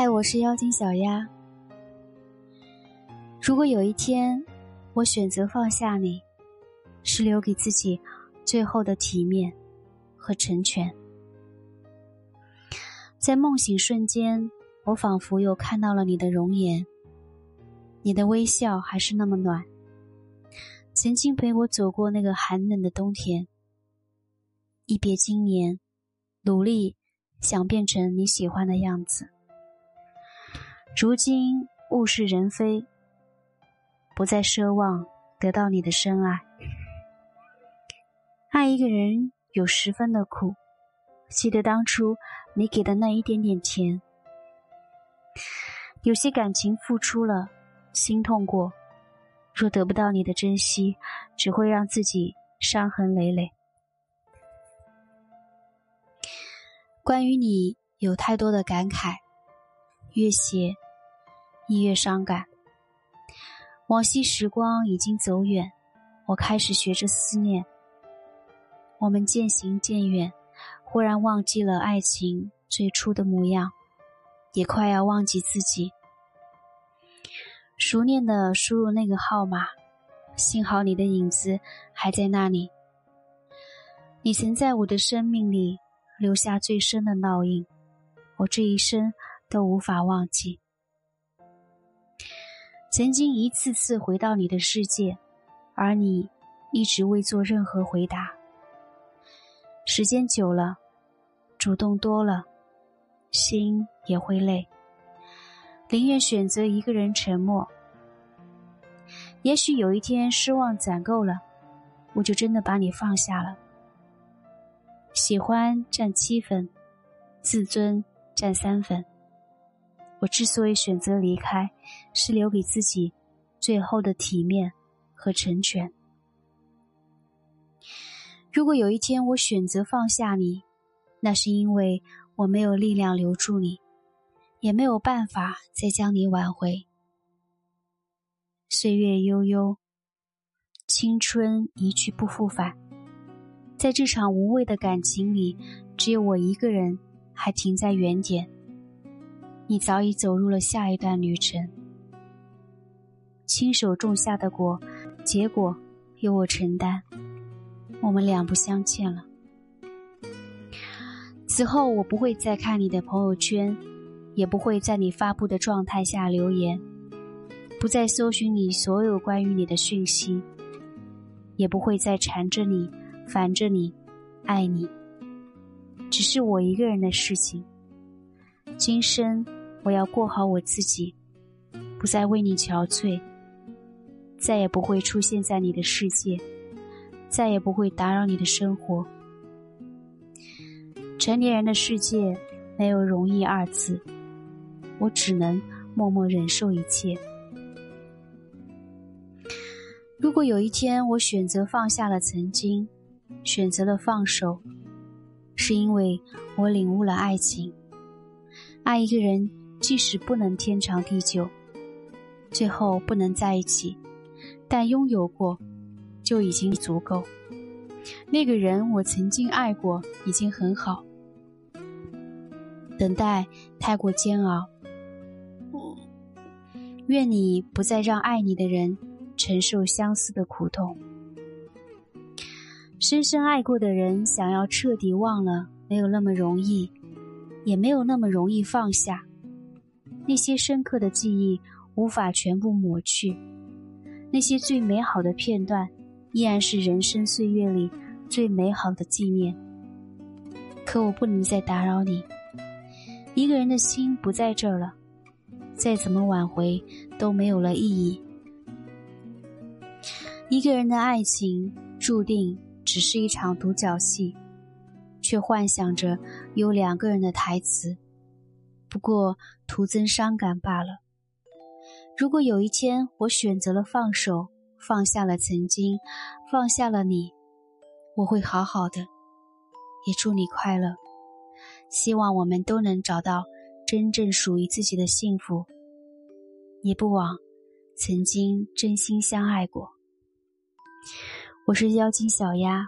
嗨，我是妖精小鸭。如果有一天我选择放下你，是留给自己最后的体面和成全。在梦醒瞬间，我仿佛又看到了你的容颜，你的微笑还是那么暖，曾经陪我走过那个寒冷的冬天。一别经年，努力想变成你喜欢的样子。如今物是人非，不再奢望得到你的深爱。爱一个人有十分的苦，记得当初你给的那一点点甜。有些感情付出了，心痛过，若得不到你的珍惜，只会让自己伤痕累累。关于你，有太多的感慨，越写。一越伤感，往昔时光已经走远，我开始学着思念。我们渐行渐远，忽然忘记了爱情最初的模样，也快要忘记自己。熟练的输入那个号码，幸好你的影子还在那里。你曾在我的生命里留下最深的烙印，我这一生都无法忘记。曾经一次次回到你的世界，而你一直未做任何回答。时间久了，主动多了，心也会累，宁愿选择一个人沉默。也许有一天失望攒够了，我就真的把你放下了。喜欢占七分，自尊占三分。我之所以选择离开，是留给自己最后的体面和成全。如果有一天我选择放下你，那是因为我没有力量留住你，也没有办法再将你挽回。岁月悠悠，青春一去不复返，在这场无谓的感情里，只有我一个人还停在原点。你早已走入了下一段旅程，亲手种下的果，结果由我承担。我们两不相欠了。此后，我不会再看你的朋友圈，也不会在你发布的状态下留言，不再搜寻你所有关于你的讯息，也不会再缠着你、烦着你、爱你。只是我一个人的事情。今生。我要过好我自己，不再为你憔悴，再也不会出现在你的世界，再也不会打扰你的生活。成年人的世界没有容易二字，我只能默默忍受一切。如果有一天我选择放下了曾经，选择了放手，是因为我领悟了爱情，爱一个人。即使不能天长地久，最后不能在一起，但拥有过就已经足够。那个人我曾经爱过，已经很好。等待太过煎熬，愿你不再让爱你的人承受相思的苦痛。深深爱过的人，想要彻底忘了，没有那么容易，也没有那么容易放下。那些深刻的记忆无法全部抹去，那些最美好的片段依然是人生岁月里最美好的纪念。可我不能再打扰你，一个人的心不在这儿了，再怎么挽回都没有了意义。一个人的爱情注定只是一场独角戏，却幻想着有两个人的台词。不过徒增伤感罢了。如果有一天我选择了放手，放下了曾经，放下了你，我会好好的。也祝你快乐，希望我们都能找到真正属于自己的幸福。也不枉曾经真心相爱过。我是妖精小鸭。